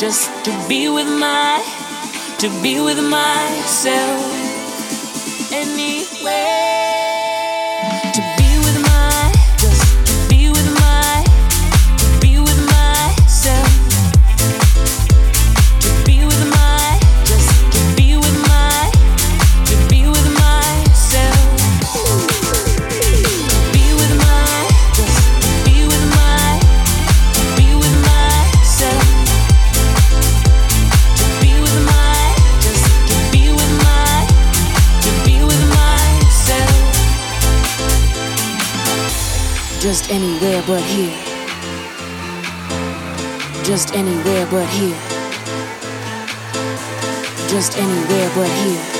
just to be with my, to be with myself. Anyway. Just anywhere but here. Just anywhere but here. Just anywhere but here.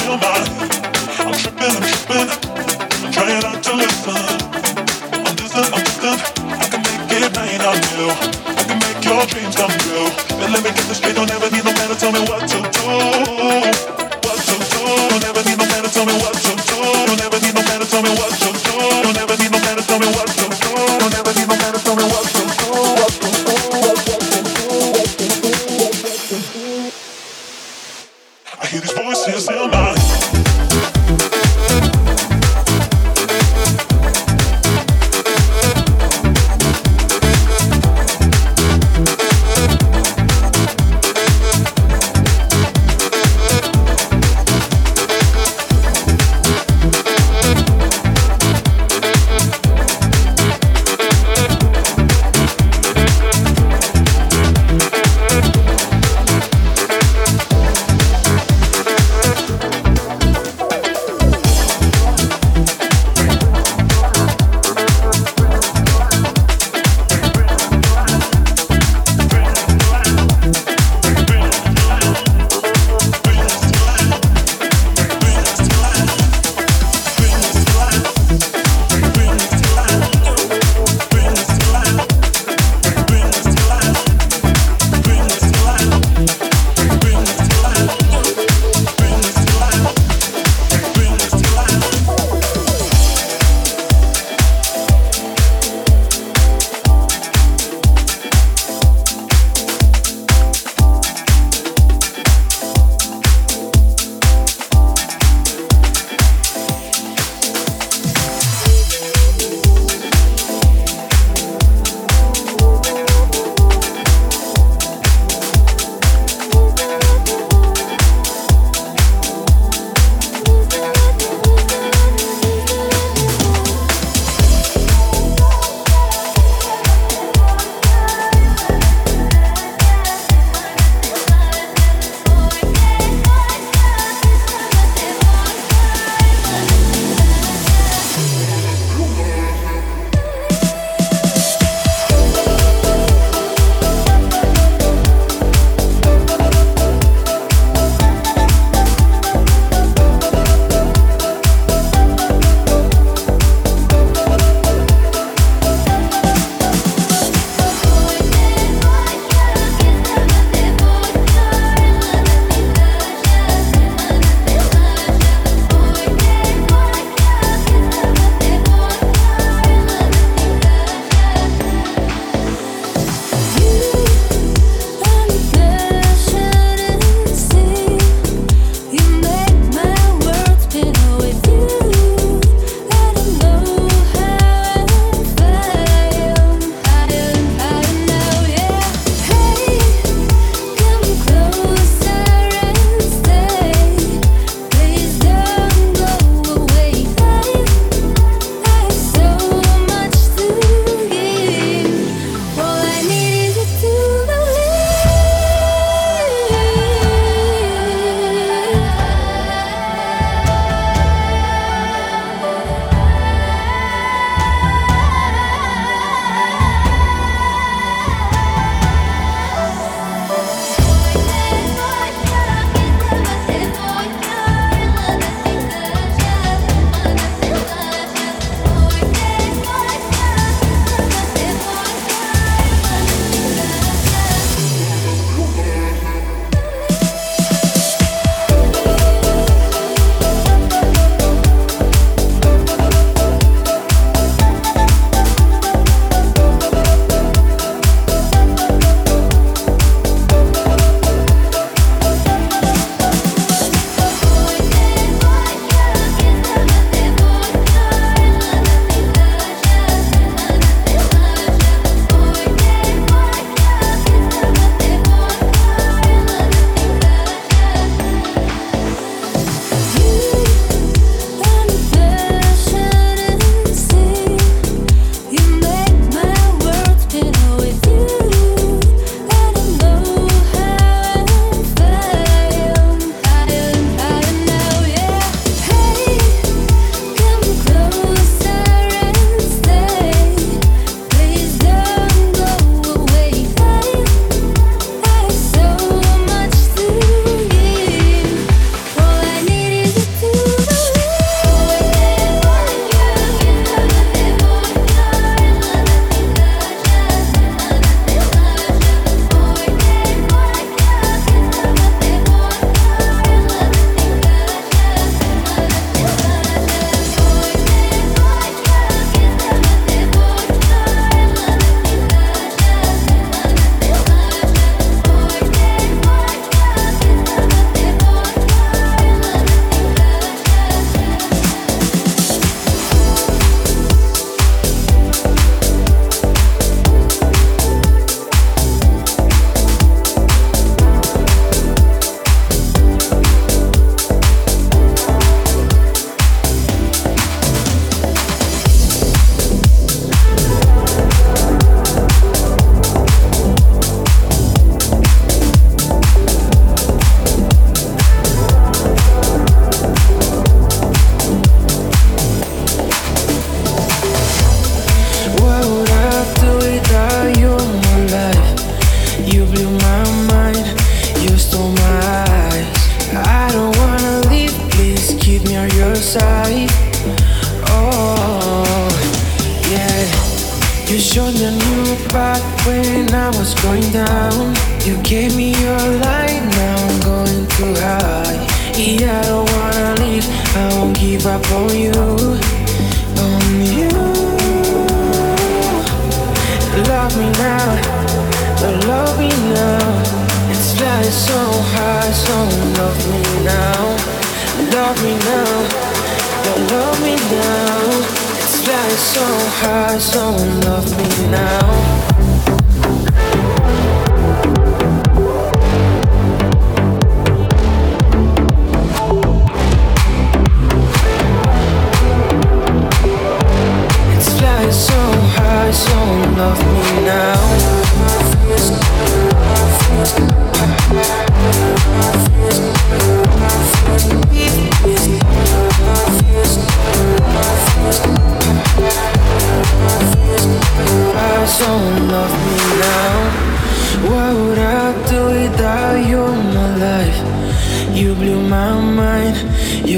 I can make your dreams come true.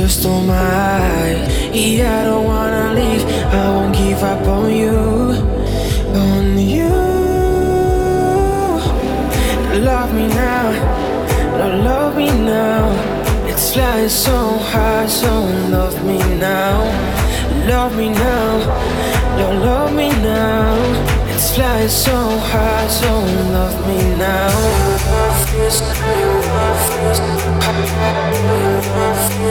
just on my eye. Yeah, I don't wanna leave. I won't give up on you, on you. Love me now, no love me now. It's like so high, so love me now, love me now, no love me now. It's flying so high, so love me now.